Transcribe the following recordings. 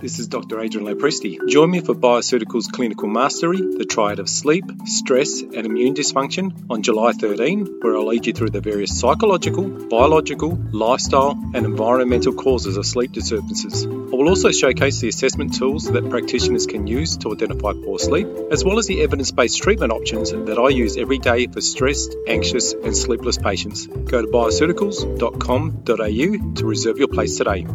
This is Dr. Adrian Lopresti. Join me for Bioceuticals Clinical Mastery, the triad of sleep, stress, and immune dysfunction on July 13, where I'll lead you through the various psychological, biological, lifestyle, and environmental causes of sleep disturbances. I will also showcase the assessment tools that practitioners can use to identify poor sleep, as well as the evidence based treatment options that I use every day for stressed, anxious, and sleepless patients. Go to bioceuticals.com.au to reserve your place today.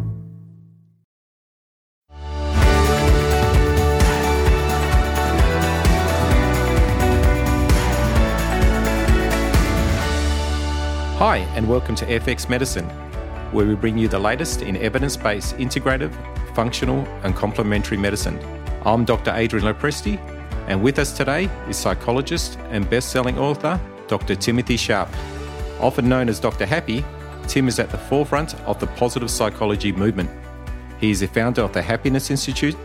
Hi, and welcome to FX Medicine, where we bring you the latest in evidence based integrative, functional, and complementary medicine. I'm Dr. Adrian Lopresti, and with us today is psychologist and best selling author Dr. Timothy Sharp. Often known as Dr. Happy, Tim is at the forefront of the positive psychology movement. He is the founder of the Happiness Institute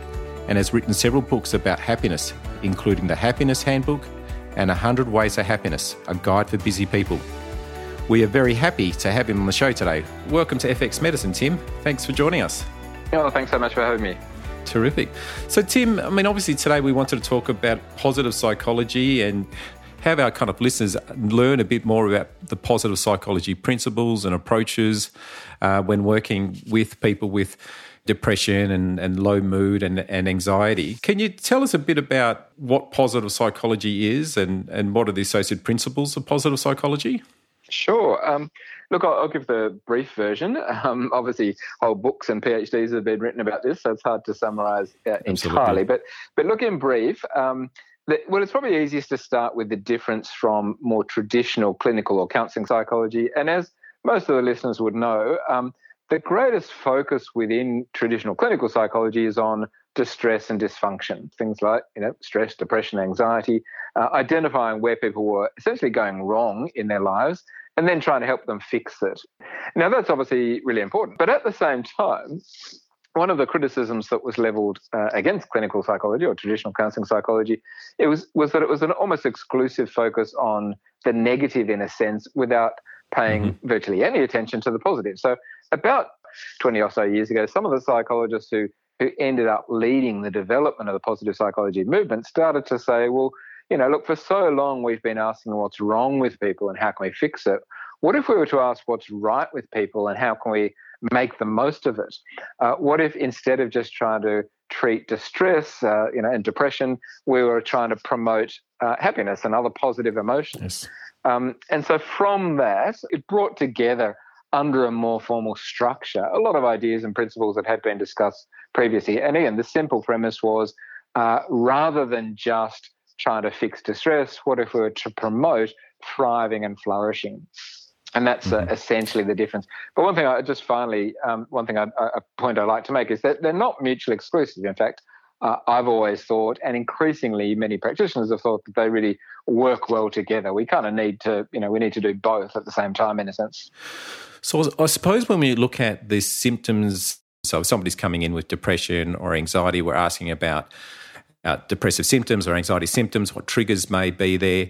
and has written several books about happiness, including the Happiness Handbook and 100 Ways of Happiness, a guide for busy people. We are very happy to have him on the show today. Welcome to FX Medicine, Tim. Thanks for joining us. Oh, thanks so much for having me. Terrific. So, Tim, I mean, obviously today we wanted to talk about positive psychology and have our kind of listeners learn a bit more about the positive psychology principles and approaches uh, when working with people with depression and, and low mood and, and anxiety. Can you tell us a bit about what positive psychology is and, and what are the associated principles of positive psychology? Sure. Um, look, I'll, I'll, give the brief version. Um, obviously, whole books and PhDs have been written about this, so it's hard to summarise uh, entirely. But but look in brief. Um, the, well, it's probably easiest to start with the difference from more traditional clinical or counselling psychology. And as most of the listeners would know, um, the greatest focus within traditional clinical psychology is on distress and dysfunction, things like you know stress, depression, anxiety, uh, identifying where people were essentially going wrong in their lives, and then trying to help them fix it. Now that's obviously really important, but at the same time. One of the criticisms that was levelled uh, against clinical psychology or traditional counselling psychology, it was was that it was an almost exclusive focus on the negative in a sense, without paying mm-hmm. virtually any attention to the positive. So about 20 or so years ago, some of the psychologists who who ended up leading the development of the positive psychology movement started to say, well, you know, look, for so long we've been asking what's wrong with people and how can we fix it. What if we were to ask what's right with people and how can we make the most of it? Uh, what if instead of just trying to treat distress, uh, you know, and depression, we were trying to promote uh, happiness and other positive emotions? Yes. Um, and so from that, it brought together under a more formal structure a lot of ideas and principles that had been discussed previously. And again, the simple premise was uh, rather than just trying to fix distress, what if we were to promote thriving and flourishing? And that's uh, mm-hmm. essentially the difference. But one thing I just finally, um, one thing, I, a point I like to make is that they're not mutually exclusive. In fact, uh, I've always thought, and increasingly many practitioners have thought that they really work well together. We kind of need to, you know, we need to do both at the same time, in a sense. So I suppose when we look at the symptoms, so if somebody's coming in with depression or anxiety, we're asking about uh, depressive symptoms or anxiety symptoms, what triggers may be there.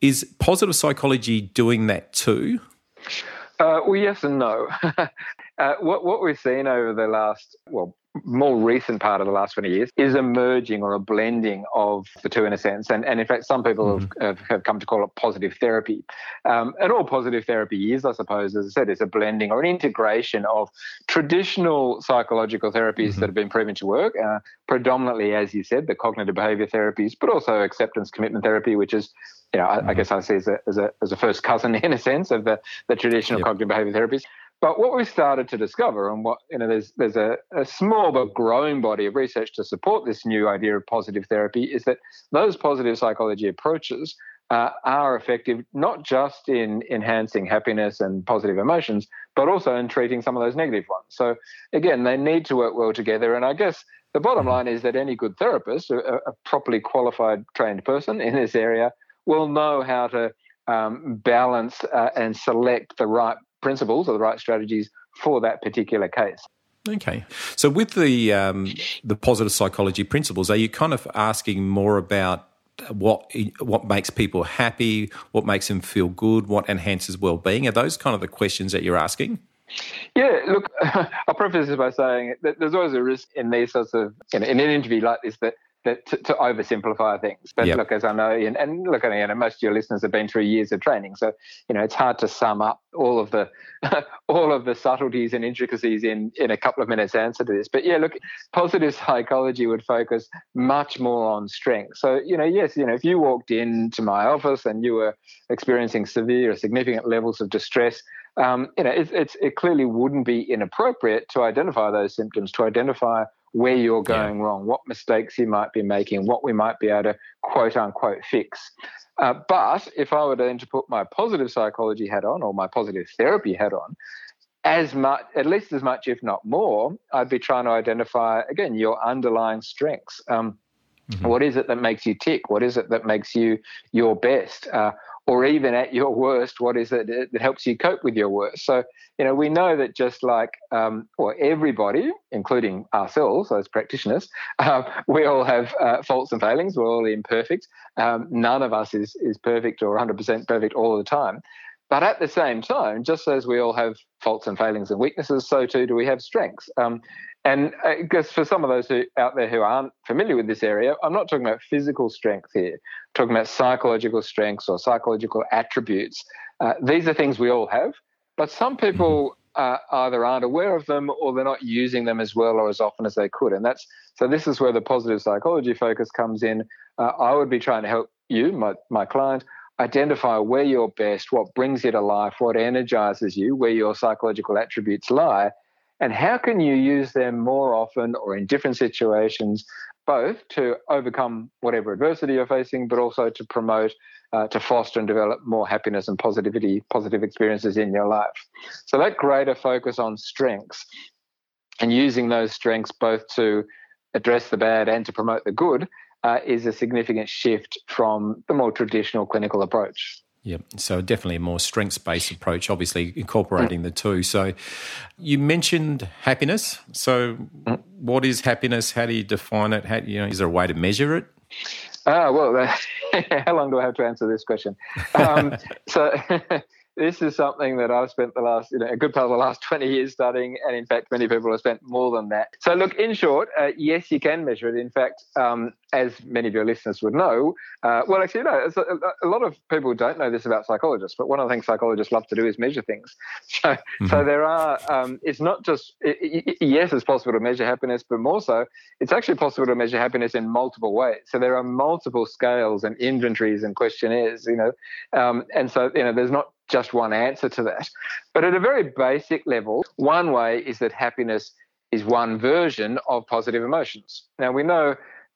Is positive psychology doing that too? Uh, well, yes and no. uh, what, what we've seen over the last, well, more recent part of the last 20 years is emerging or a blending of the two in a sense. And, and in fact, some people mm. have, have, come to call it positive therapy. Um, and all positive therapy is, I suppose, as I said, is a blending or an integration of traditional psychological therapies mm-hmm. that have been proven to work, uh, predominantly, as you said, the cognitive behavior therapies, but also acceptance commitment therapy, which is you know, I, mm-hmm. I, guess I see as a, as a, as a first cousin in a sense of the, the traditional yep. cognitive behavior therapies. But what we've started to discover, and what you know, there's there's a, a small but growing body of research to support this new idea of positive therapy, is that those positive psychology approaches uh, are effective not just in enhancing happiness and positive emotions, but also in treating some of those negative ones. So again, they need to work well together. And I guess the bottom mm-hmm. line is that any good therapist, a, a properly qualified, trained person in this area, will know how to um, balance uh, and select the right principles or the right strategies for that particular case. Okay, so with the um, the positive psychology principles, are you kind of asking more about what what makes people happy, what makes them feel good, what enhances well being? Are those kind of the questions that you're asking? Yeah, look, I'll preface this by saying that there's always a risk in these sorts of, you know, in an interview like this that that to, to oversimplify things. But yep. look, as I know, and, and look, you know, most of your listeners have been through years of training, so you know it's hard to sum up all of the all of the subtleties and intricacies in in a couple of minutes answer to this. But yeah, look, positive psychology would focus much more on strength. So you know, yes, you know, if you walked into my office and you were experiencing severe or significant levels of distress, um, you know, it's, it's, it clearly wouldn't be inappropriate to identify those symptoms, to identify where you're going yeah. wrong, what mistakes you might be making, what we might be able to quote unquote fix. Uh, but if I were then to put my positive psychology hat on or my positive therapy hat on, as much, at least as much, if not more, I'd be trying to identify again your underlying strengths. Um, mm-hmm. what is it that makes you tick? What is it that makes you your best? Uh, or even at your worst, what is it that helps you cope with your worst? So, you know, we know that just like, um, everybody, including ourselves as practitioners, uh, we all have uh, faults and failings. We're all imperfect. Um, none of us is is perfect or 100% perfect all the time. But at the same time, just as we all have faults and failings and weaknesses, so too do we have strengths. Um, and I guess for some of those who, out there who aren't familiar with this area, I'm not talking about physical strength here. I'm talking about psychological strengths or psychological attributes. Uh, these are things we all have, but some people uh, either aren't aware of them or they're not using them as well or as often as they could. And that's so. This is where the positive psychology focus comes in. Uh, I would be trying to help you, my my client, identify where you're best, what brings you to life, what energizes you, where your psychological attributes lie and how can you use them more often or in different situations, both to overcome whatever adversity you're facing, but also to promote, uh, to foster and develop more happiness and positivity, positive experiences in your life. So that greater focus on strengths and using those strengths both to address the bad and to promote the good uh, is a significant shift from the more traditional clinical approach. Yeah, so definitely a more strengths based approach, obviously incorporating the two. So you mentioned happiness. So mm. what is happiness? How do you define it? How, you know, is there a way to measure it? Ah, well, uh, how long do I have to answer this question? Um, so this is something that I've spent the last, you know, a good part of the last 20 years studying, and in fact, many people have spent more than that. So, look, in short, uh, yes, you can measure it. In fact, um, as many of your listeners would know, uh, well, actually, no, a, a, lot of people don't know this about psychologists, but one of the things psychologists love to do is measure things. So, mm-hmm. so there are, um, it's not just, it, it, yes, it's possible to measure happiness, but more so, it's actually possible to measure happiness in multiple ways. So there are multiple scales and inventories and questionnaires, you know, um, and so, you know, there's not just one answer to that. But at a very basic level, one way is that happiness is one version of positive emotions. Now, we know,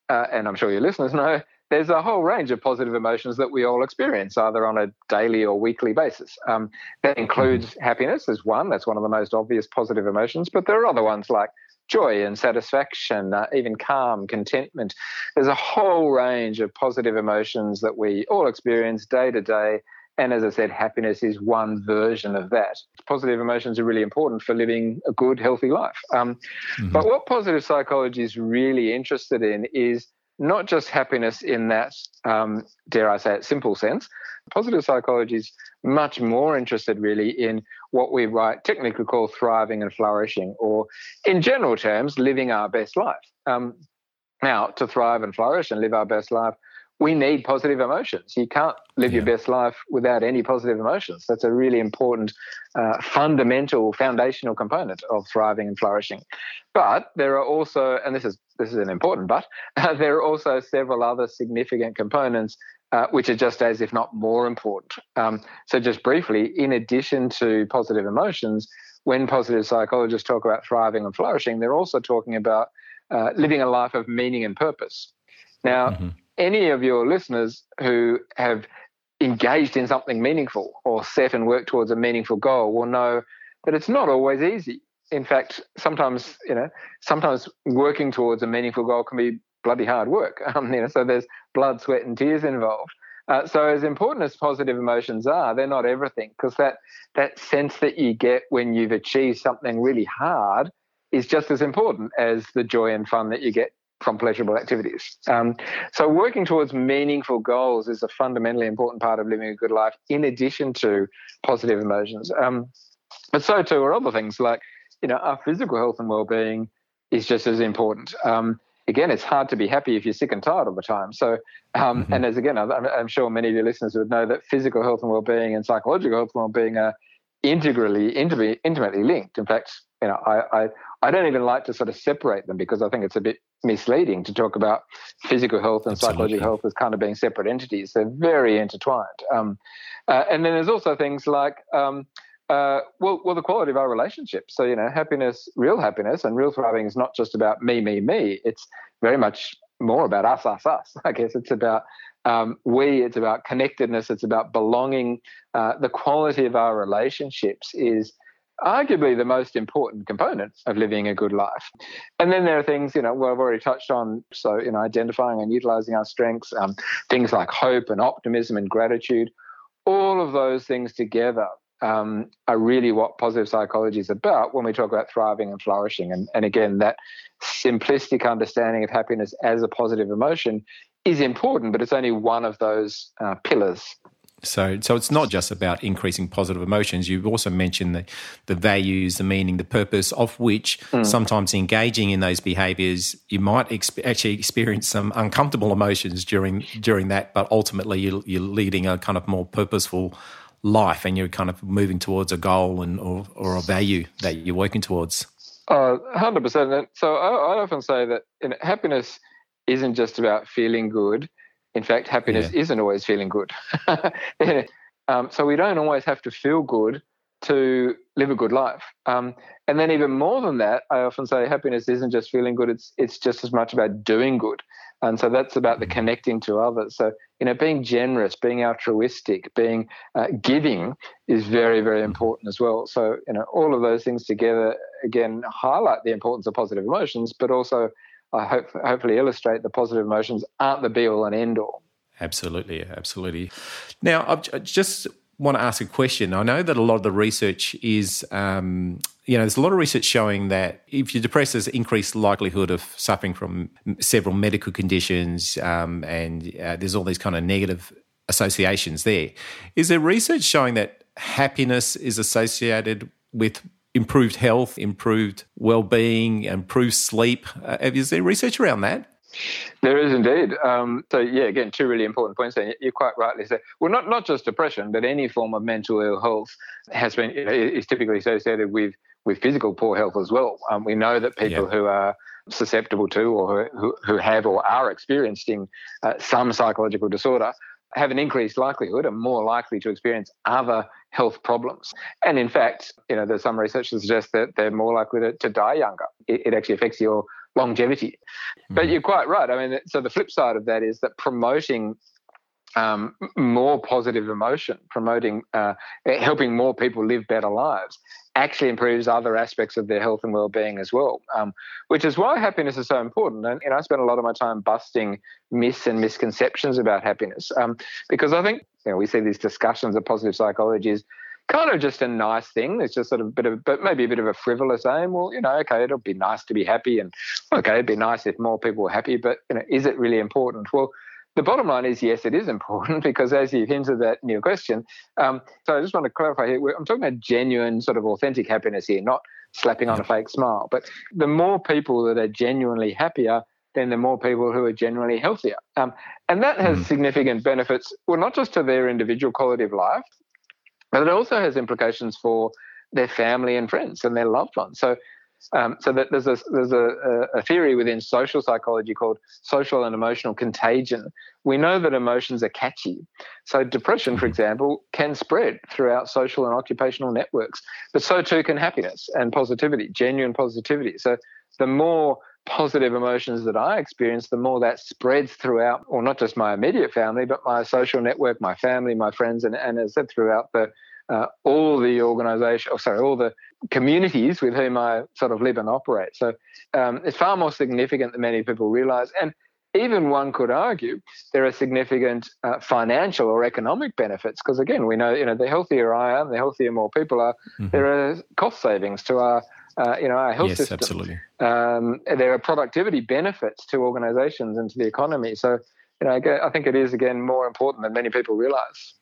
uh, and I'm sure your listeners know, there's a whole range of positive emotions that we all experience, either on a daily or weekly basis. Um, that includes happiness as one, that's one of the most obvious positive emotions, but there are other ones like joy and satisfaction, uh, even calm, contentment. There's a whole range of positive emotions that we all experience day to day and as I said, happiness is one version of that. Positive emotions are really important for living a good, healthy life. Um, mm-hmm. But what positive psychology is really interested in is not just happiness in that, um, dare I say it, simple sense. Positive psychology is much more interested really in what we might technically call thriving and flourishing, or in general terms, living our best life. Um, now, to thrive and flourish and live our best life, we need positive emotions. You can't live yeah. your best life without any positive emotions. That's a really important, uh, fundamental, foundational component of thriving and flourishing. But there are also, and this is this is an important but, uh, there are also several other significant components uh, which are just as, if not more important. Um, so, just briefly, in addition to positive emotions, when positive psychologists talk about thriving and flourishing, they're also talking about uh, living a life of meaning and purpose. Now, mm-hmm any of your listeners who have engaged in something meaningful or set and worked towards a meaningful goal will know that it's not always easy. In fact, sometimes, you know, sometimes working towards a meaningful goal can be bloody hard work. Um, you know, so there's blood, sweat, and tears involved. Uh, so as important as positive emotions are, they're not everything because that that sense that you get when you've achieved something really hard is just as important as the joy and fun that you get from pleasurable activities. Um, so, working towards meaningful goals is a fundamentally important part of living a good life, in addition to positive emotions. Um, but so too are other things like, you know, our physical health and well-being is just as important. Um, again, it's hard to be happy if you're sick and tired all the time. So, um, mm-hmm. and as again, I'm, I'm, sure many of your listeners would know that physical health and well-being and psychological health and well-being are integrally, intimately, intimately linked. In fact, you know, I, I, I don't even like to sort of separate them because I think it's a bit misleading to talk about physical health and Absolutely. psychological health as kind of being separate entities. They're very intertwined. Um, uh, and then there's also things like, um, uh, well, well, the quality of our relationships. So, you know, happiness, real happiness and real thriving is not just about me, me, me. It's very much more about us, us, us. I guess it's about um, we, it's about connectedness, it's about belonging. Uh, the quality of our relationships is arguably the most important components of living a good life. And then there are things, you know, well, I've already touched on. So, you know, identifying and utilizing our strengths, um, things like hope and optimism and gratitude, all of those things together um, are really what positive psychology is about when we talk about thriving and flourishing. And, and again, that simplistic understanding of happiness as a positive emotion is important, but it's only one of those uh, pillars so, so it's not just about increasing positive emotions. You've also mentioned the, the values, the meaning, the purpose of which mm. sometimes engaging in those behaviours, you might exp- actually experience some uncomfortable emotions during during that, but ultimately you're, you're, leading a kind of more purposeful life, and you're kind of moving towards a goal and or, or a value that you're working towards. Uh, hundred percent. So I, I, often say that you know, happiness isn't just about feeling good in fact, happiness yeah. isn't always feeling good. um, so we don't always have to feel good to live a good life. Um, and then even more than that, I often say happiness isn't just feeling good; it's it's just as much about doing good. And so that's about the mm-hmm. connecting to others. So you know, being generous, being altruistic, being uh, giving is very very mm-hmm. important as well. So you know, all of those things together again highlight the importance of positive emotions, but also I hope hopefully illustrate the positive emotions aren't the be all and end all. Absolutely, absolutely. Now, I just want to ask a question. I know that a lot of the research is, um, you know, there's a lot of research showing that if you're depressed, there's increased likelihood of suffering from several medical conditions, um, and uh, there's all these kind of negative associations there. Is there research showing that happiness is associated with improved health, improved well-being, improved sleep. Uh, is there research around that? There is indeed. Um, so yeah, again, two really important points. There. You quite rightly say, well, not not just depression, but any form of mental ill health has been is typically associated with with physical poor health as well. Um, we know that people who are susceptible to or who, who have or are experiencing uh, some psychological disorder have an increased likelihood and more likely to experience other health problems. And in fact, you know, there's some research that suggests that they're more likely to, to die younger. It, it, actually affects your longevity. Mm-hmm. But you're quite right. I mean, so the flip side of that is that promoting um, more positive emotion, promoting, uh, helping more people live better lives, actually improves other aspects of their health and well-being as well. Um, which is why happiness is so important. And, I spend a lot of my time busting myths and misconceptions about happiness um, because I think you know we see these discussions of positive psychology is kind of just a nice thing. It's just sort of a bit of, but maybe a bit of a frivolous aim. Well, you know, okay, it'll be nice to be happy, and okay, it'd be nice if more people were happy. But you know, is it really important? Well the bottom line is yes, it is important because as you hinted at in your question, um, so I just want to clarify here, I'm talking about genuine, sort of authentic happiness here, not slapping on a fake smile. But the more people that are genuinely happier, then the more people who are generally healthier. Um, and that has mm. significant benefits, well, not just to their individual quality of life, but it also has implications for their family and friends and their loved ones. So um, so that there's a there's a, a, theory within social psychology called social and emotional contagion. We know that emotions are catchy. So depression, for mm-hmm. example, can spread throughout social and occupational networks, but so too can happiness and positivity, genuine positivity. So the more positive emotions that I experience, the more that spreads throughout, or not just my immediate family, but my social network, my family, my friends, and, and as I said, throughout the uh, all the organisation, or sorry, all the communities with whom I sort of live and operate. So um, it's far more significant than many people realise. And even one could argue there are significant uh, financial or economic benefits because again we know you know the healthier I am, the healthier more people are. Mm-hmm. There are cost savings to our uh, you know our health yes, system. Absolutely. Um, there are productivity benefits to organisations and to the economy. So you know I think it is again more important than many people realise.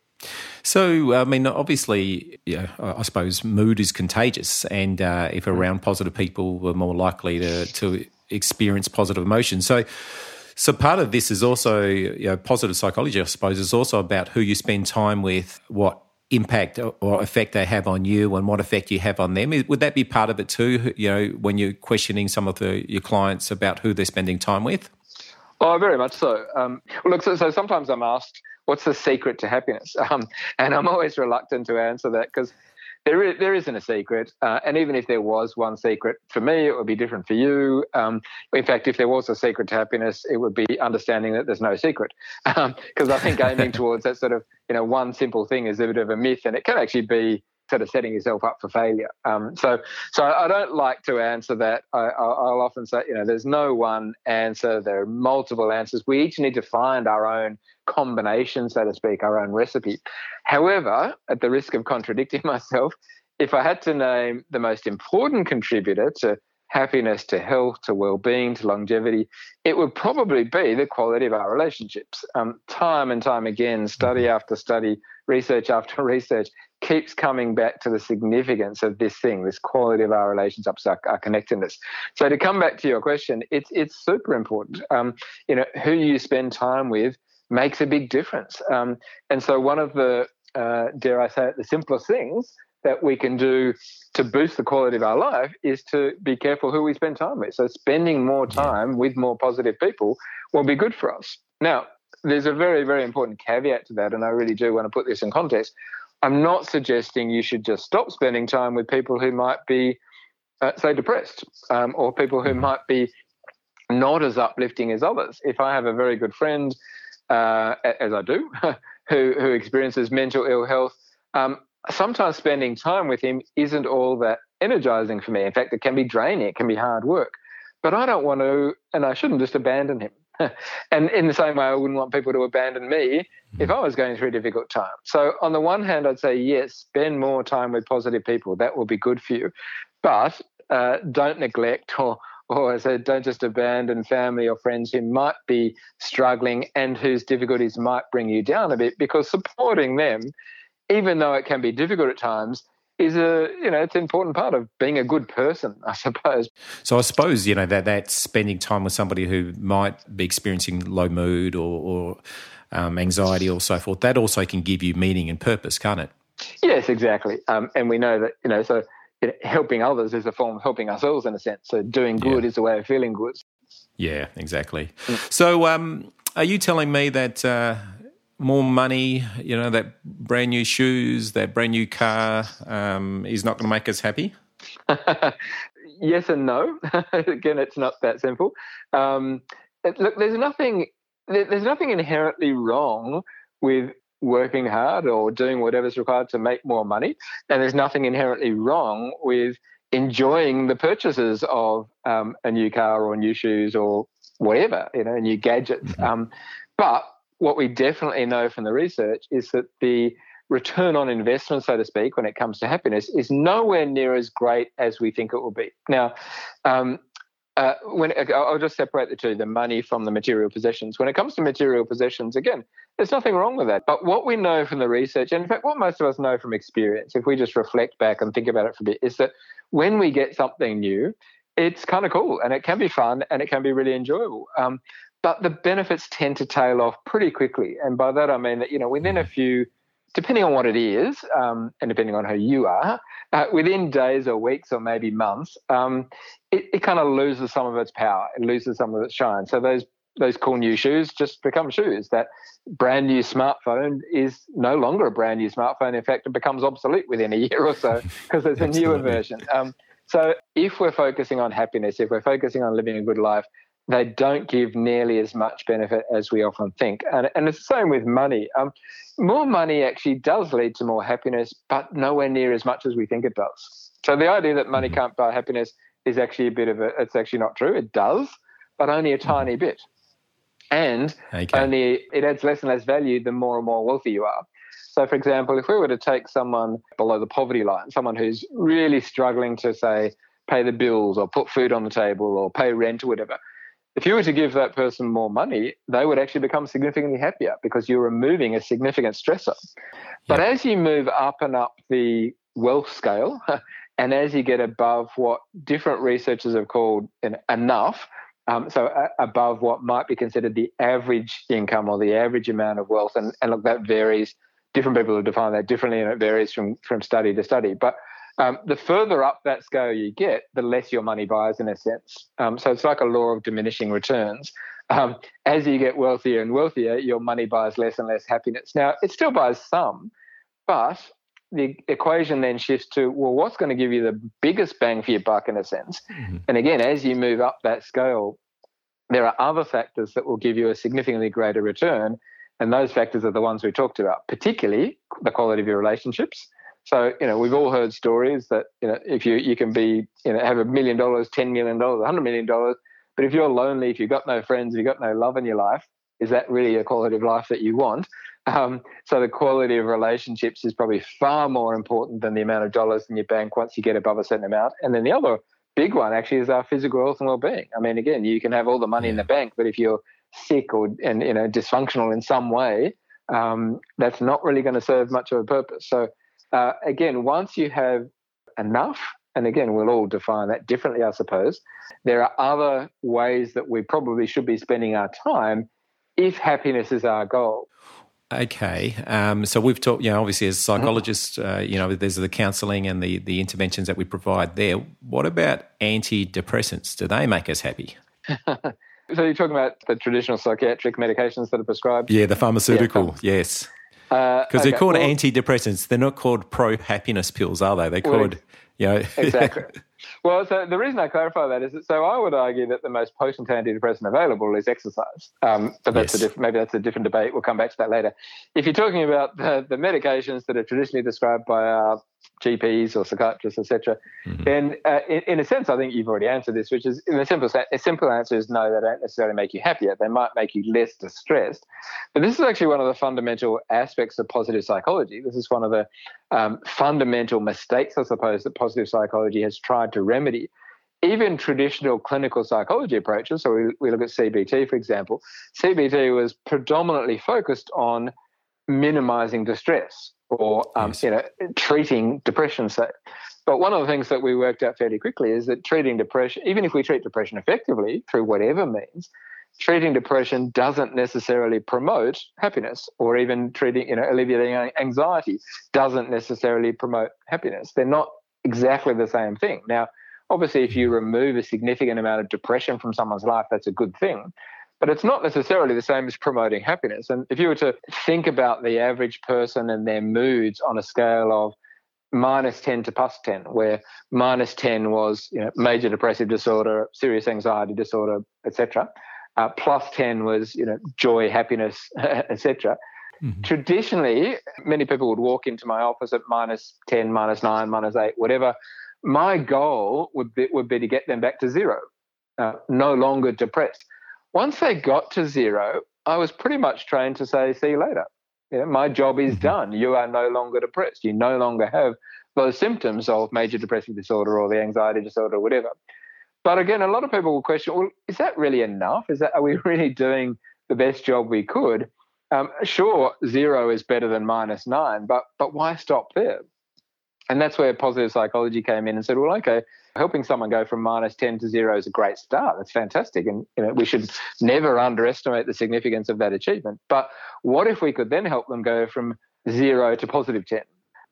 So, I mean, obviously, yeah, I suppose mood is contagious, and uh, if around positive people, we're more likely to to experience positive emotions. So, so part of this is also you know, positive psychology. I suppose is also about who you spend time with, what impact or effect they have on you, and what effect you have on them. Would that be part of it too? You know, when you're questioning some of the, your clients about who they're spending time with. Oh, very much so. Um, look, so, so, sometimes I'm asked, "What's the secret to happiness?" Um, and I'm always reluctant to answer that because there is, there isn't a secret, uh, and even if there was one secret for me, it would be different for you. Um, in fact, if there was a secret to happiness, it would be understanding that there's no secret, because um, I think aiming towards that sort of you know one simple thing is a bit of a myth, and it can actually be sort of setting yourself up for failure. Um, so, so I don't like to answer that. I, will often say, you know, there's no one answer. There are multiple answers. We each need to find our own combination, so to speak, our own recipe. However, at the risk of contradicting myself, if I had to name the most important contributor to happiness, to health, to well-being, to longevity, it would probably be the quality of our relationships. Um, time and time again, study mm-hmm. after study, research after research keeps coming back to the significance of this thing, this quality of our relationships, our, our connectedness. So to come back to your question, it's it's super important. Um, you know, who you spend time with makes a big difference. Um, and so one of the uh, dare I say it, the simplest things that we can do to boost the quality of our life is to be careful who we spend time with. So spending more time with more positive people will be good for us. Now, there's a very, very important caveat to that, and I really do want to put this in context. I'm not suggesting you should just stop spending time with people who might be, uh, say, depressed um, or people who might be not as uplifting as others. If I have a very good friend, uh, as I do, who, who experiences mental ill health, um, sometimes spending time with him isn't all that energizing for me. In fact, it can be draining, it can be hard work. But I don't want to, and I shouldn't just abandon him. and in the same way, I wouldn't want people to abandon me if mm-hmm. I was going through a difficult time. So, on the one hand, I'd say, yes, spend more time with positive people. That will be good for you. But uh, don't neglect or or I said, don't just abandon family or friends who might be struggling and whose difficulties might bring you down a bit because supporting them, even though it can be difficult at times, is a you know it's an important part of being a good person, I suppose. So I suppose you know that that spending time with somebody who might be experiencing low mood or, or um, anxiety or so forth, that also can give you meaning and purpose, can't it? Yes, exactly. Um, and we know that you know so you know, helping others is a form of helping ourselves in a sense. So doing good yeah. is a way of feeling good. Yeah, exactly. Mm. So um, are you telling me that? Uh, more money, you know, that brand new shoes, that brand new car um, is not going to make us happy? yes and no. Again, it's not that simple. Um, look, there's nothing. There's nothing inherently wrong with working hard or doing whatever's required to make more money, and there's nothing inherently wrong with enjoying the purchases of um, a new car or new shoes or whatever, you know, new gadgets. Mm-hmm. Um, but what we definitely know from the research is that the return on investment, so to speak, when it comes to happiness, is nowhere near as great as we think it will be. Now, um, uh, when I'll just separate the two, the money from the material possessions. When it comes to material possessions, again, there's nothing wrong with that. But what we know from the research, and in fact, what most of us know from experience, if we just reflect back and think about it for a bit, is that when we get something new, it's kind of cool and it can be fun and it can be really enjoyable. Um, but the benefits tend to tail off pretty quickly. And by that, I mean that, you know, within a few, depending on what it is, um, and depending on who you are, uh, within days or weeks or maybe months, um, it, it kind of loses some of its power. It loses some of its shine. So those those cool new shoes just become shoes. That brand new smartphone is no longer a brand new smartphone. In fact, it becomes obsolete within a year or so because there's a newer version. Um, so if we're focusing on happiness, if we're focusing on living a good life, they don't give nearly as much benefit as we often think. And, and it's the same with money. Um, more money actually does lead to more happiness, but nowhere near as much as we think it does. So the idea that money mm-hmm. can't buy happiness is actually a bit of a, it's actually not true. It does, but only a mm-hmm. tiny bit. And okay. only it adds less and less value the more and more wealthy you are. So, for example, if we were to take someone below the poverty line, someone who's really struggling to, say, pay the bills or put food on the table or pay rent or whatever, if you were to give that person more money, they would actually become significantly happier because you're removing a significant stressor. But as you move up and up the wealth scale, and as you get above what different researchers have called enough, um, so uh, above what might be considered the average income or the average amount of wealth, and, and look, that varies. Different people have defined that differently, and it varies from from study to study. But um, the further up that scale you get, the less your money buys in a sense. Um, so it's like a law of diminishing returns. Um, as you get wealthier and wealthier, your money buys less and less happiness. Now, it still buys some, but the equation then shifts to well, what's going to give you the biggest bang for your buck in a sense? Mm-hmm. And again, as you move up that scale, there are other factors that will give you a significantly greater return. And those factors are the ones we talked about, particularly the quality of your relationships so, you know, we've all heard stories that, you know, if you, you can be, you know, have a million dollars, ten million dollars, a hundred million dollars, but if you're lonely, if you've got no friends, if you've got no love in your life, is that really a quality of life that you want? Um, so the quality of relationships is probably far more important than the amount of dollars in your bank once you get above a certain amount. And then the other big one actually is our physical health and well-being. I mean, again, you can have all the money yeah. in the bank, but if you're sick or and you know dysfunctional in some way, um, that's not really going to serve much of a purpose. So uh, again, once you have enough, and again, we'll all define that differently, I suppose, there are other ways that we probably should be spending our time if happiness is our goal. Okay, um, so we've talked. You know, obviously, as psychologists, uh, you know, there's the counselling and the the interventions that we provide there. What about antidepressants? Do they make us happy? so you're talking about the traditional psychiatric medications that are prescribed? Yeah, the pharmaceutical. Yeah. Yes. Because uh, okay. they're called well, antidepressants. They're not called pro happiness pills, are they? They're called, well, you know. exactly. Well, so the reason I clarify that is that so I would argue that the most potent antidepressant available is exercise. Um, but that's yes. a diff- maybe that's a different debate. We'll come back to that later. If you're talking about the, the medications that are traditionally described by our GPs or psychiatrists, etc., mm-hmm. then uh, in, in, a sense, I think you've already answered this, which is in a simple a simple answer is no, they don't necessarily make you happier. They might make you less distressed. But this is actually one of the fundamental aspects of positive psychology. This is one of the um, fundamental mistakes, I suppose, that positive psychology has tried to remedy. Even traditional clinical psychology approaches, so we, we look at CBT, for example, CBT was predominantly focused on minimizing distress or um, yes. you know treating depression. Say, but one of the things that we worked out fairly quickly is that treating depression, even if we treat depression effectively through whatever means, treating depression doesn't necessarily promote happiness, or even treating you know alleviating anxiety doesn't necessarily promote happiness. They're not exactly the same thing. Now, obviously, if you remove a significant amount of depression from someone's life, that's a good thing but it's not necessarily the same as promoting happiness. And if you were to think about the average person and their moods on a scale of minus 10 to plus 10, where minus 10 was you know, major depressive disorder, serious anxiety disorder, etc. Uh, plus 10 was you know joy, happiness, etc. Mm-hmm. Traditionally, many people would walk into my office at minus 10, minus 9, minus 8, whatever. My goal would be, would be to get them back to zero, uh, no longer depressed. Once they got to zero, I was pretty much trained to say, see you later. You know, my job is mm-hmm. done. You are no longer depressed. You no longer have those symptoms of major depressive disorder or the anxiety disorder or whatever. But again, a lot of people will question, well, is that really enough? Is that are we really doing the best job we could? Um, sure, zero is better than minus nine, but but why stop there? And that's where positive psychology came in and said, well, okay, helping someone go from minus 10 to zero is a great start. That's fantastic. And you know, we should never underestimate the significance of that achievement. But what if we could then help them go from zero to positive 10?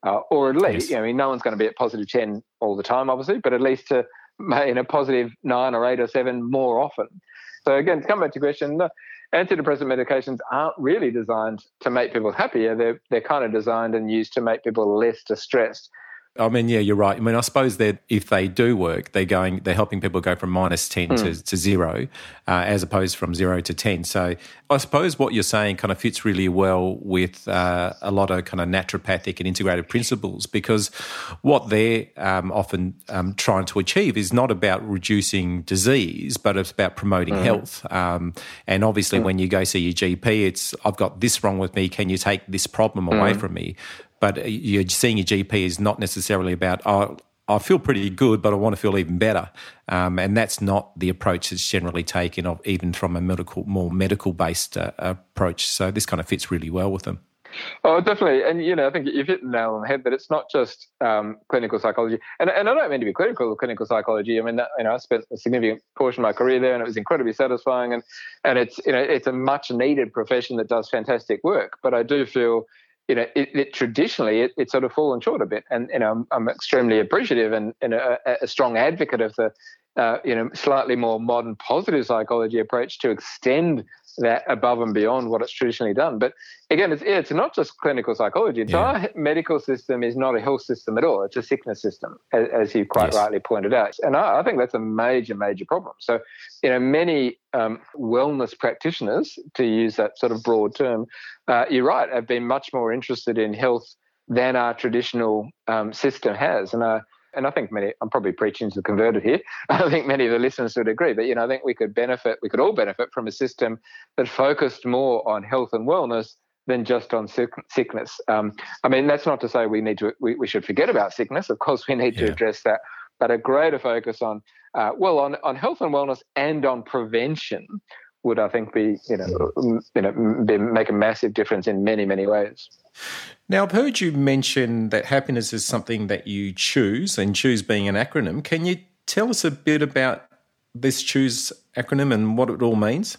Uh, or at least, yes. you know, I mean, no one's going to be at positive 10 all the time, obviously, but at least to in a positive nine or eight or seven more often. So again, to come back to your question, antidepressant medications aren't really designed to make people happier. They're they're kind of designed and used to make people less distressed. I mean, yeah, you're right. I mean, I suppose that if they do work, they're going, they're helping people go from minus 10 mm. to, hmm. to zero, uh, as opposed from zero to 10. So I suppose what you're saying kind of fits really well with uh, a lot of kind of naturopathic and integrated principles because what they're um, often um, trying to achieve is not about reducing disease, but it's about promoting mm. health. Um, and obviously, mm. when you go see your GP, it's, I've got this wrong with me. Can you take this problem away hmm. from me? But you're seeing your GP is not necessarily about, oh, I feel pretty good, but I want to feel even better. Um, and that's not the approach that's generally taken, of even from a medical, more medical based uh, approach. So this kind of fits really well with them. Oh, definitely. And, you know, I think you've hit the nail on the head that it's not just um, clinical psychology. And, and I don't mean to be critical of clinical psychology. I mean, that, you know, I spent a significant portion of my career there and it was incredibly satisfying. And, and it's, you know, it's a much needed profession that does fantastic work. But I do feel, you know, it, it traditionally, it, it's sort of fallen short a bit. And, you know, I'm, I'm extremely appreciative and, and a, a strong advocate of the, uh, you know, slightly more modern positive psychology approach to extend that above and beyond what it's traditionally done. But again, it's, it's not just clinical psychology. Yeah. our medical system is not a health system at all. It's a sickness system, as, as you quite yes. rightly pointed out. And I, I, think that's a major, major problem. So, you know, many um, wellness practitioners, to use that sort of broad term, uh, you're right, have been much more interested in health than our traditional um, system has. And uh, and I think many, I'm probably preaching to the converted here. I think many of the listeners would agree. But, you know, I think we could benefit, we could all benefit from a system that focused more on health and wellness than just on sickness. Um, I mean, that's not to say we need to, we, we should forget about sickness. Of course, we need yeah. to address that, but a greater focus on, uh, well, on, on health and wellness and on prevention would, I think, be, you know, you know, be, make a massive difference in many, many ways. Now, I've heard you mention that happiness is something that you choose, and choose being an acronym. Can you tell us a bit about this choose acronym and what it all means?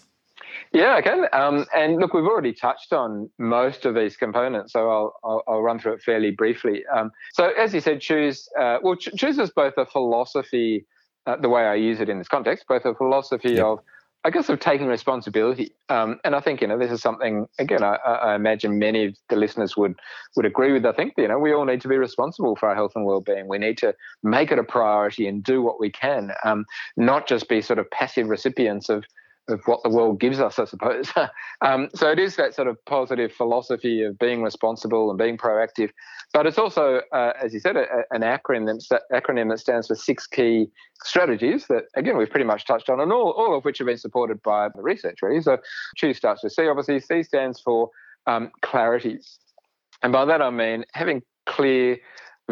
Yeah, I can. Um, and look, we've already touched on most of these components, so I'll, I'll, I'll run through it fairly briefly. Um, so, as you said, choose, uh, well, choose is both a philosophy, uh, the way I use it in this context, both a philosophy yep. of I guess of taking responsibility, um, and I think you know this is something again. I, I, imagine many of the listeners would would agree with. I think you know we all need to be responsible for our health and well-being. We need to make it a priority and do what we can, um, not just be sort of passive recipients of of what the world gives us, I suppose. um, so it is that sort of positive philosophy of being responsible and being proactive, but it's also, uh, as you said, a, a, an acronym, acronym that stands for six key strategies that, again, we've pretty much touched on, and all, all of which have been supported by the research, really. So choose starts with C, obviously. C stands for um, clarity. And by that I mean having clear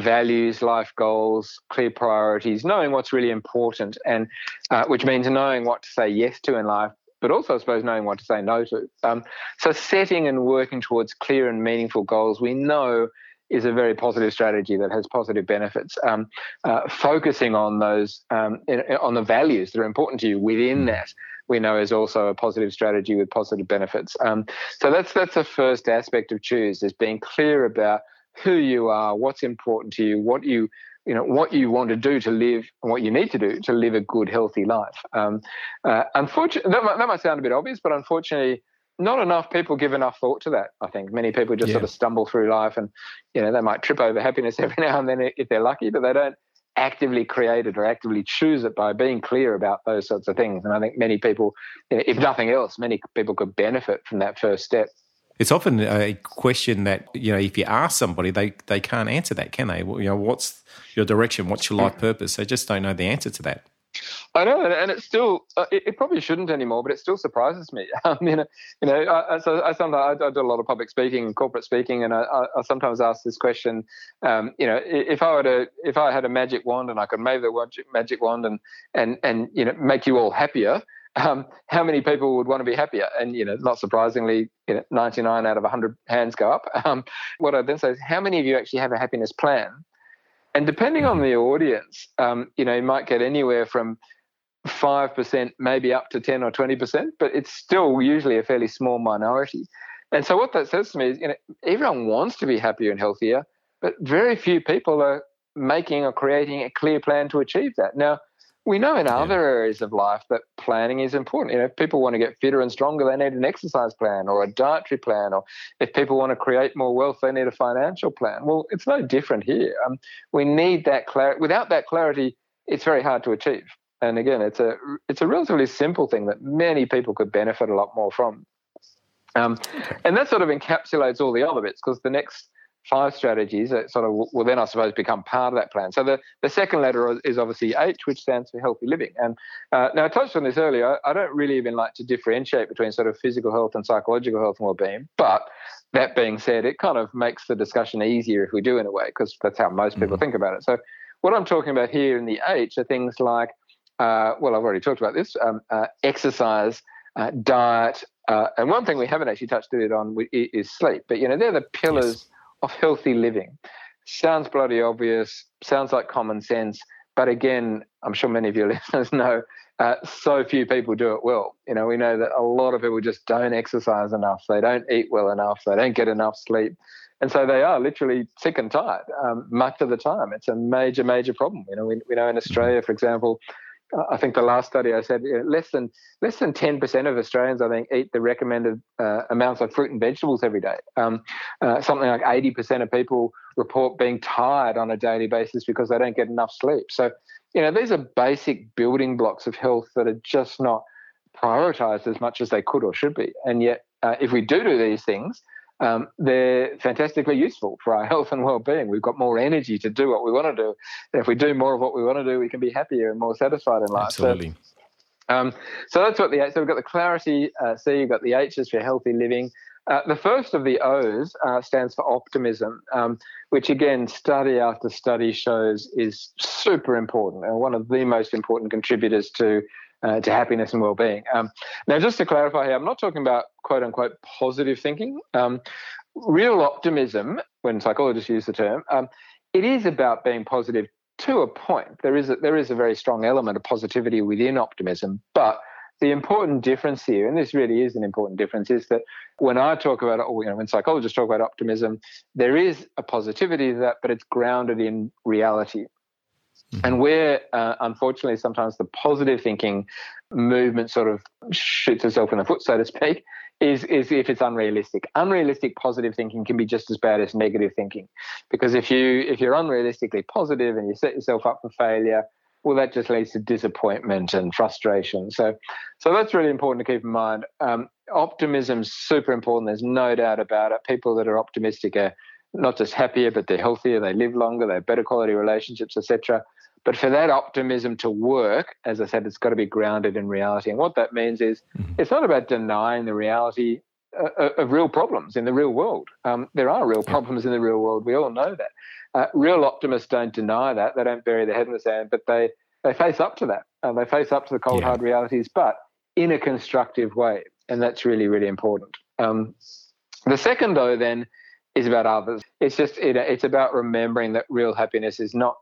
values, life goals, clear priorities, knowing what's really important, and uh, which means knowing what to say yes to in life, but also, I suppose, knowing what to say no to. Um, so, setting and working towards clear and meaningful goals we know is a very positive strategy that has positive benefits. Um, uh, focusing on those, um, in, on the values that are important to you within hmm. that, we know is also a positive strategy with positive benefits. Um, so that's that's the first aspect of choose is being clear about who you are, what's important to you, what you you know what you want to do to live and what you need to do to live a good healthy life. Um, uh, unfortunately that might, that might sound a bit obvious but unfortunately not enough people give enough thought to that i think. Many people just yeah. sort of stumble through life and you know they might trip over happiness every now and then if they're lucky but they don't actively create it or actively choose it by being clear about those sorts of things. And i think many people if nothing else many people could benefit from that first step it's often a question that you know if you ask somebody, they they can't answer that, can they? You know, what's your direction? What's your life purpose? They just don't know the answer to that. I know, and it's still uh, it, it, probably shouldn't anymore, but it still surprises me. I mean, you know, I, I sometimes I, do a lot of public speaking corporate speaking, and I, I sometimes ask this question. Um, you know, if I were to, if I had a magic wand and I could wave the magic wand and and and you know make you all happier, um, how many people would want to be happier? And you know, not surprisingly, you know, 99 out of 100 hands go up. Um, what I then say is, how many of you actually have a happiness plan? And depending on the audience, um, you know, you might get anywhere from five percent, maybe up to 10 or 20 percent, but it's still usually a fairly small minority. And so, what that says to me is, you know, everyone wants to be happier and healthier, but very few people are making or creating a clear plan to achieve that. Now, we know in yeah. other areas of life that planning is important. You know, if people want to get fitter and stronger, they need an exercise plan or a dietary plan. Or if people want to create more wealth, they need a financial plan. Well, it's no different here. Um, we need that clarity. Without that clarity, it's very hard to achieve. And again, it's a it's a relatively simple thing that many people could benefit a lot more from. Um, and that sort of encapsulates all the other bits because the next five strategies that sort of will then, I suppose, become part of that plan. So the, the second letter is obviously H, which stands for healthy living. And uh, now I touched on this earlier. I don't really even like to differentiate between sort of physical health and psychological health and well-being. But that being said, it kind of makes the discussion easier if we do in a way, because that's how most people mm-hmm. think about it. So what I'm talking about here in the H are things like, uh, well, I've already talked about this um, uh, exercise, uh, diet, uh, and one thing we haven't actually touched it on is sleep. But, you know, they're the pillars yes. Of healthy living. Sounds bloody obvious, sounds like common sense. But again, I'm sure many of your listeners know uh, so few people do it well. You know, we know that a lot of people just don't exercise enough. They don't eat well enough. They don't get enough sleep. And so they are literally sick and tired um, much of the time. It's a major, major problem. You know, we, we know in Australia, for example, I think the last study I said less than less than ten percent of Australians I think eat the recommended uh, amounts of fruit and vegetables every day. Um, uh, something like eighty percent of people report being tired on a daily basis because they don't get enough sleep. So you know these are basic building blocks of health that are just not prioritized as much as they could or should be. And yet, uh, if we do do these things, um, they're fantastically useful for our health and well-being. We've got more energy to do what we want to do. And if we do more of what we want to do, we can be happier and more satisfied in life. Absolutely. So, um, so that's what the so we've got the clarity uh, C, you've got the H's for healthy living. Uh, the first of the O's uh, stands for optimism, um, which again, study after study shows is super important and one of the most important contributors to uh, to happiness and well-being. Um, now, just to clarify here, I'm not talking about quote unquote positive thinking. Um, real optimism, when psychologists use the term, um, it is about being positive to a point. There is a, there is a very strong element of positivity within optimism, but the important difference here, and this really is an important difference, is that when I talk about, or you know, when psychologists talk about optimism, there is a positivity to that, but it's grounded in reality. Mm-hmm. And where, uh, unfortunately, sometimes the positive thinking movement sort of shoots itself in the foot, so to speak, is, is if it's unrealistic. Unrealistic positive thinking can be just as bad as negative thinking, because if you if you're unrealistically positive and you set yourself up for failure, well, that just leads to disappointment and frustration. So, so that's really important to keep in mind. Um, optimism's super important. There's no doubt about it. People that are optimistic are not just happier, but they're healthier. They live longer. They have better quality relationships, etc. But for that optimism to work, as I said, it's got to be grounded in reality. And what that means is mm-hmm. it's not about denying the reality uh, uh, of real problems in the real world. Um, there are real problems in the real world. We all know that. Uh, real optimists don't deny that. They don't bury their head in the sand, but they, they face up to that. Uh, they face up to the cold, yeah. hard realities, but in a constructive way. And that's really, really important. Um, the second, though, then, is about others. It's just it, it's about remembering that real happiness is not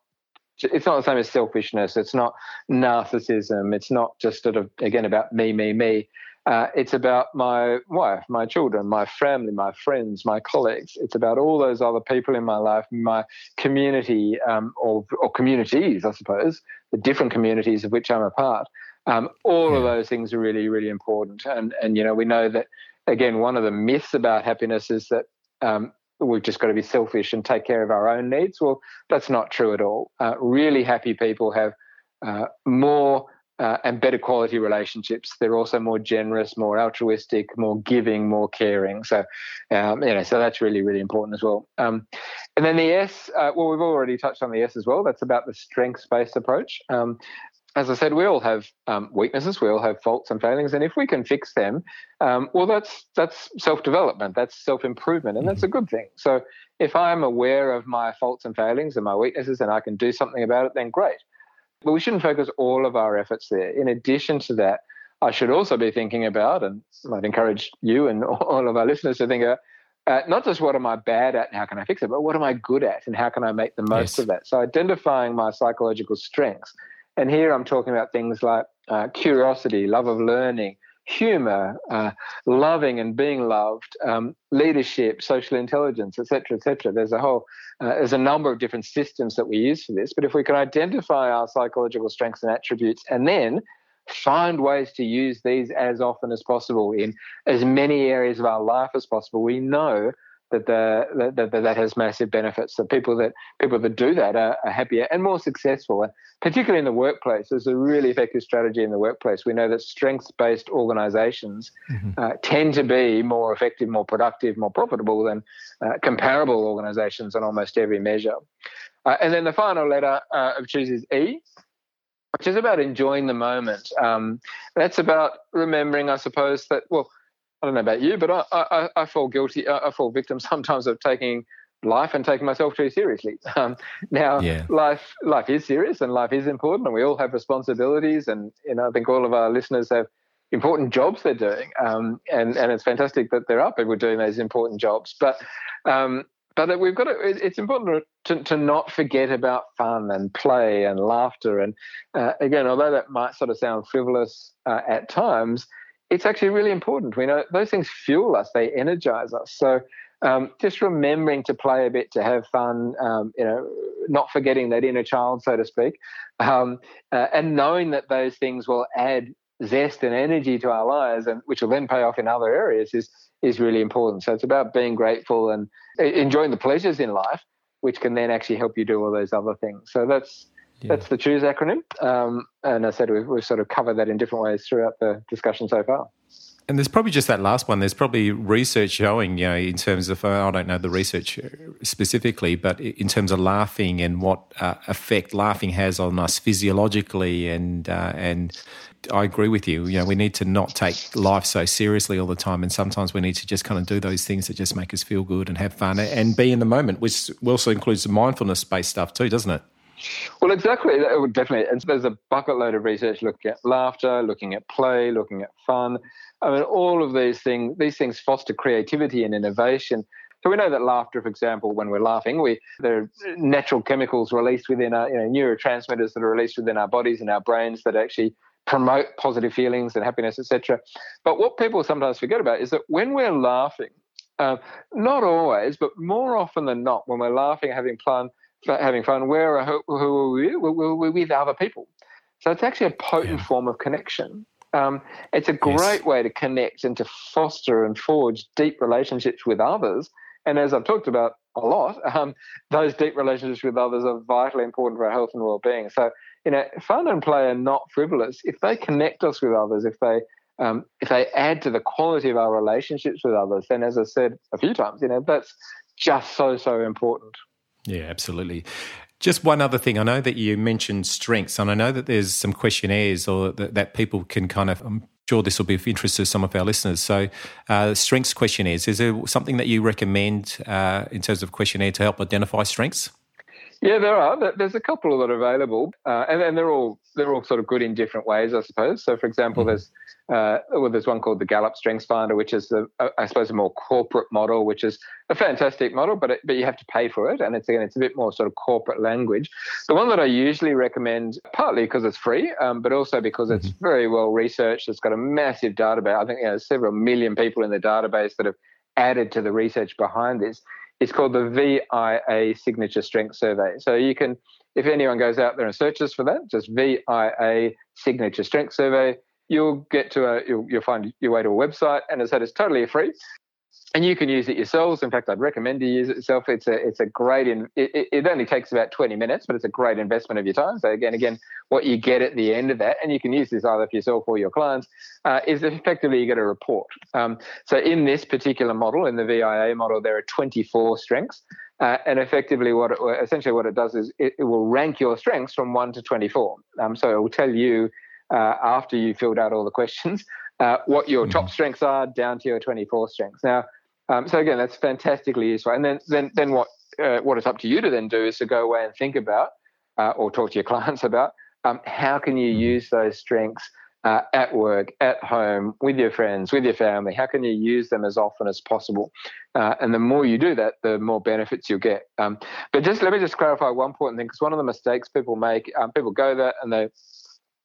it's not the same as selfishness. It's not narcissism. It's not just sort of again about me, me, me. Uh, it's about my wife, my children, my family, my friends, my colleagues. It's about all those other people in my life, my community, um, or, or, communities, I suppose, the different communities of which I'm a part. Um, all yeah. of those things are really, really important. And and you know, we know that again, one of the myths about happiness is that um, we've just got to be selfish and take care of our own needs. Well, that's not true at all. Uh, really happy people have uh, more uh, and better quality relationships. They're also more generous, more altruistic, more giving, more caring. So, um, you know, so that's really, really important as well. Um, and then the S, uh, well, we've already touched on the S as well. That's about the strengths-based approach. Um, as I said, we all have um, weaknesses, we all have faults and failings, and if we can fix them, um, well, that's that's self-development, that's self-improvement, and that's a good thing. So, if I'm aware of my faults and failings and my weaknesses, and I can do something about it, then great. But we shouldn't focus all of our efforts there. In addition to that, I should also be thinking about, and I'd encourage you and all of our listeners to think about. Uh, not just what am I bad at and how can I fix it, but what am I good at and how can I make the most yes. of that? So identifying my psychological strengths and here I'm talking about things like uh, curiosity, love of learning, humor, uh, loving and being loved, um, leadership, social intelligence, etc., etc. There's a whole, uh, there's a number of different systems that we use for this. But if we can identify our psychological strengths and attributes, and then find ways to use these as often as possible in as many areas of our life as possible, we know that the, that, that, that has massive benefits. That people that people that do that are, are, happier and more successful, and particularly in the workplace. There's a really effective strategy in the workplace. We know that strengths-based organisations mm-hmm. uh, tend to be more effective, more productive, more profitable than uh, comparable organisations on almost every measure. Uh, and then the final letter uh, of choose is E, which is about enjoying the moment. Um, that's about remembering, I suppose, that well I don't know about you, but I, I, I fall guilty. I fall victim sometimes of taking life and taking myself too seriously. Um, now, yeah. life life is serious and life is important, and we all have responsibilities. And you know, I think all of our listeners have important jobs they're doing, um, and and it's fantastic that there are people doing those important jobs. But um, but we've got to, it's important to, to not forget about fun and play and laughter. And uh, again, although that might sort of sound frivolous uh, at times, it's actually really important. We know those things fuel us, they energize us. So um, just remembering to play a bit, to have fun, um, you know, not forgetting that inner child, so to speak, um, uh, and knowing that those things will add zest and energy to our lives, and which will then pay off in other areas, is is really important. So it's about being grateful and enjoying the pleasures in life, which can then actually help you do all those other things. So that's yeah. that's the choose acronym. Um, and I said we've, we've sort of covered that in different ways throughout the discussion so far. And there's probably just that last one. There's probably research showing, you know, in terms of, I don't know the research specifically, but in terms of laughing and what uh, effect laughing has on us physiologically. And, uh, and I agree with you. You know, we need to not take life so seriously all the time. And sometimes we need to just kind of do those things that just make us feel good and have fun and be in the moment, which also includes the mindfulness based stuff too, doesn't it? Well, exactly. Definitely. And so there's a bucket load of research looking at laughter, looking at play, looking at fun. I mean, all of these things, these things foster creativity and innovation. So we know that laughter, for example, when we're laughing, we there are natural chemicals released within our, you know, neurotransmitters that are released within our bodies and our brains that actually promote positive feelings and happiness, etc. But what people sometimes forget about is that when we're laughing, uh, not always, but more often than not, when we're laughing, having fun, having fun, we're who, who are we? We're, we're with other people. So it's actually a potent yeah. form of connection. Um, it's a great yes. way to connect and to foster and forge deep relationships with others. And as I've talked about a lot, um, those deep relationships with others are vitally important for our health and well-being. So, you know, fun and play are not frivolous. If they connect us with others, if they um, if they add to the quality of our relationships with others, then as I said a few times, you know, that's just so so important. Yeah, absolutely. Just one other thing. I know that you mentioned strengths, and I know that there's some questionnaires or that, that people can kind of. I'm sure this will be of interest to some of our listeners. So, uh, strengths questionnaires. Is there something that you recommend uh, in terms of questionnaire to help identify strengths? Yeah, there are. There's a couple that are available, uh, and, and they're all they're all sort of good in different ways, I suppose. So, for example, mm-hmm. there's uh, well, there's one called the Gallup Strengths Finder, which is, the, uh, I suppose, a more corporate model, which is a fantastic model, but it, but you have to pay for it, and it's again, it's a bit more sort of corporate language. The one that I usually recommend, partly because it's free, um, but also because it's mm-hmm. very well researched. It's got a massive database. I think you know, several million people in the database that have added to the research behind this. It's called the VIA Signature Strength Survey. So you can, if anyone goes out there and searches for that, just VIA Signature Strength Survey you'll get to a you'll, you'll find your way to a website, and as I said, it's totally free. And you can use it yourselves. In fact, I'd recommend you use it yourself. It's a it's a great. In, it, it only takes about twenty minutes, but it's a great investment of your time. So again, again, what you get at the end of that, and you can use this either for yourself or your clients, uh, is effectively you get a report. Um, so in this particular model, in the VIA model, there are twenty four strengths. Uh, and effectively, what it, essentially what it does is it, it, will rank your strengths from one to twenty-four. Um, so it will tell you uh, after you filled out all the questions, uh, what your top mm-hmm. strengths are down to your 24 strengths. Now, um, so again, that's fantastically useful. And then, then, then what uh, what it's up to you to then do is to go away and think about, uh, or talk to your clients about, um, how can you mm-hmm. use those strengths uh, at work, at home, with your friends, with your family? How can you use them as often as possible? Uh, and the more you do that, the more benefits you'll get. Um, but just let me just clarify one important thing, because one of the mistakes people make, um, people go there and they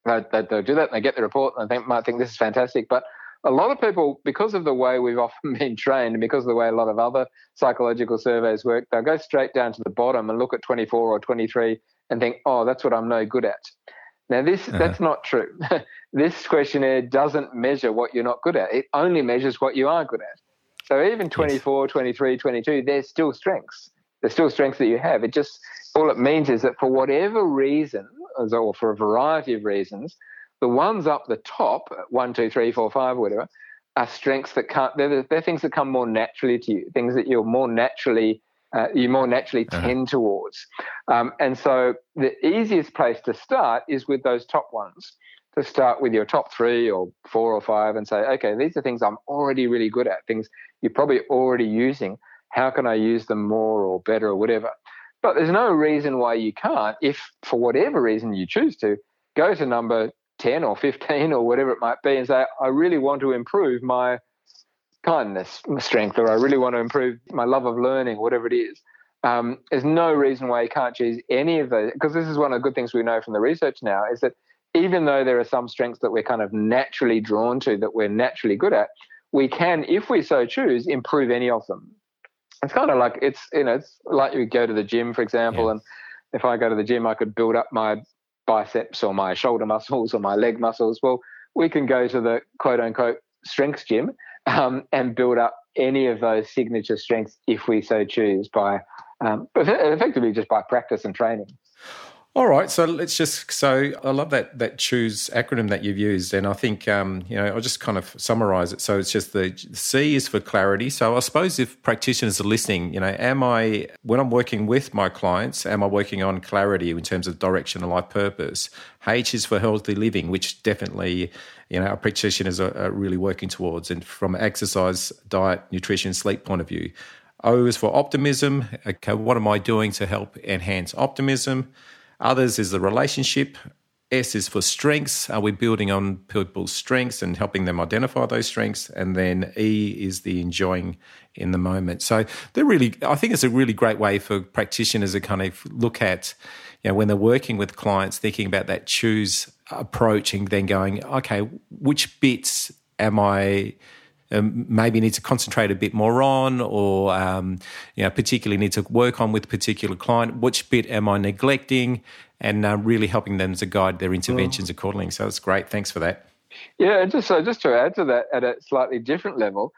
they, they, they do that and they get the report and they think, might think this is fantastic. But a lot of people, because of the way we've often been trained and because of the way a lot of other psychological surveys work, they'll go straight down to the bottom and look at 24 or 23 and think, oh, that's what I'm no good at. Now, this uh-huh. that's not true. this questionnaire doesn't measure what you're not good at. It only measures what you are good at. So even 24, yes. 23, 22, there's still strengths. There's still strengths that you have. It just all it means is that for whatever reason, or for a variety of reasons, the ones up the top, one, two, three, four, five, whatever, are strengths that can't. They're, they're things that come more naturally to you. Things that you're more naturally uh, you more naturally uh-huh. tend towards. Um, and so the easiest place to start is with those top ones. To start with your top three or four or five and say, okay, these are things I'm already really good at, things you're probably already using how can I use them more or better or whatever. But there's no reason why you can't, if for whatever reason you choose to, go to number 10 or 15 or whatever it might be and say, I really want to improve my kindness my strength or I really want to improve my love of learning, whatever it is. Um, there's no reason why you can't choose any of those because this is one of the good things we know from the research now is that even though there are some strengths that we're kind of naturally drawn to that we're naturally good at we can if we so choose improve any of them it's kind of like it's you know it's like you go to the gym for example yeah. and if i go to the gym i could build up my biceps or my shoulder muscles or my leg muscles well we can go to the quote unquote strengths gym um, and build up any of those signature strengths if we so choose by um, effectively just by practice and training. All right, so let's just so I love that that choose acronym that you've used, and I think um, you know I'll just kind of summarize it. So it's just the C is for clarity. So I suppose if practitioners are listening, you know, am I when I'm working with my clients, am I working on clarity in terms of direction and life purpose? H is for healthy living, which definitely you know our practitioners are, are really working towards, and from exercise, diet, nutrition, sleep point of view. O is for optimism. Okay, what am I doing to help enhance optimism? Others is the relationship. S is for strengths. Are we building on people's strengths and helping them identify those strengths? And then E is the enjoying in the moment. So they're really, I think it's a really great way for practitioners to kind of look at, you know, when they're working with clients, thinking about that choose approach and then going, okay, which bits am I um, maybe need to concentrate a bit more on, or um, you know, particularly need to work on with a particular client. Which bit am I neglecting? And uh, really helping them to guide their interventions mm. accordingly. So it's great. Thanks for that. Yeah, and just so just to add to that at a slightly different level,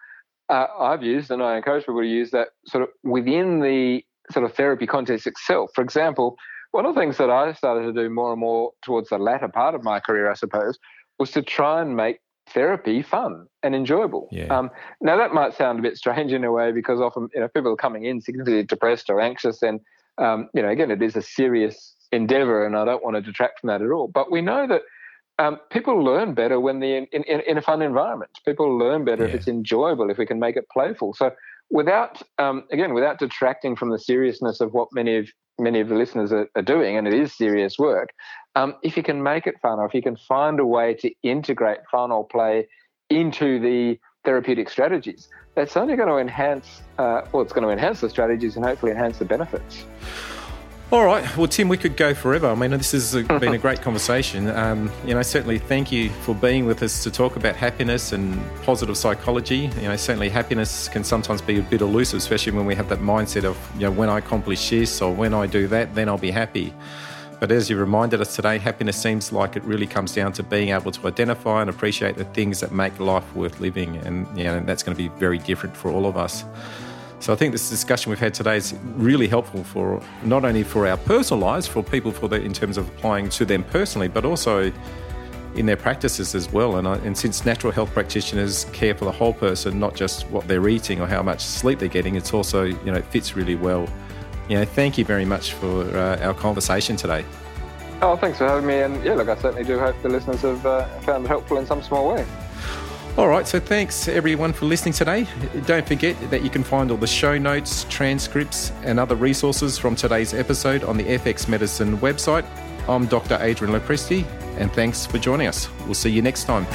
uh, I've used and I encourage people to use that sort of within the sort of therapy context itself. For example, one of the things that I started to do more and more towards the latter part of my career, I suppose, was to try and make therapy fun and enjoyable. Yeah. Um, now that might sound a bit strange in a way because often you know people are coming in significantly depressed or anxious, and um, you know again it is a serious endeavor, and I don't want to detract from that at all. But we know that um, people learn better when they're in, in, in, a fun environment. People learn better yeah. if it's enjoyable, if we can make it playful. So without um, again without detracting from the seriousness of what many of many of the listeners are, are doing, and it is serious work. Um, if you can make it fun, or if you can find a way to integrate fun or play into the therapeutic strategies, that's only going to enhance. Uh, well, it's going to enhance the strategies and hopefully enhance the benefits. All right. Well, Tim, we could go forever. I mean, this has been a great conversation. Um, you know, certainly thank you for being with us to talk about happiness and positive psychology. You know, certainly happiness can sometimes be a bit elusive, especially when we have that mindset of, you know, when I accomplish this or when I do that, then I'll be happy. But as you reminded us today, happiness seems like it really comes down to being able to identify and appreciate the things that make life worth living. And, you know, that's going to be very different for all of us. So I think this discussion we've had today is really helpful for not only for our personal lives, for people for the, in terms of applying to them personally, but also in their practices as well. And, and since natural health practitioners care for the whole person, not just what they're eating or how much sleep they're getting, it's also you know it fits really well. You know, thank you very much for uh, our conversation today. Oh, thanks for having me. And yeah, look, I certainly do hope the listeners have uh, found it helpful in some small way. All right, so thanks everyone for listening today. Don't forget that you can find all the show notes, transcripts, and other resources from today's episode on the FX Medicine website. I'm Dr. Adrian Lopresti, and thanks for joining us. We'll see you next time.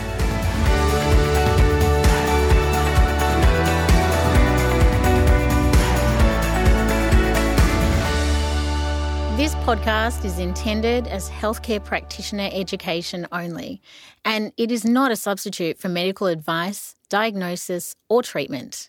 Podcast is intended as healthcare practitioner education only, and it is not a substitute for medical advice, diagnosis, or treatment.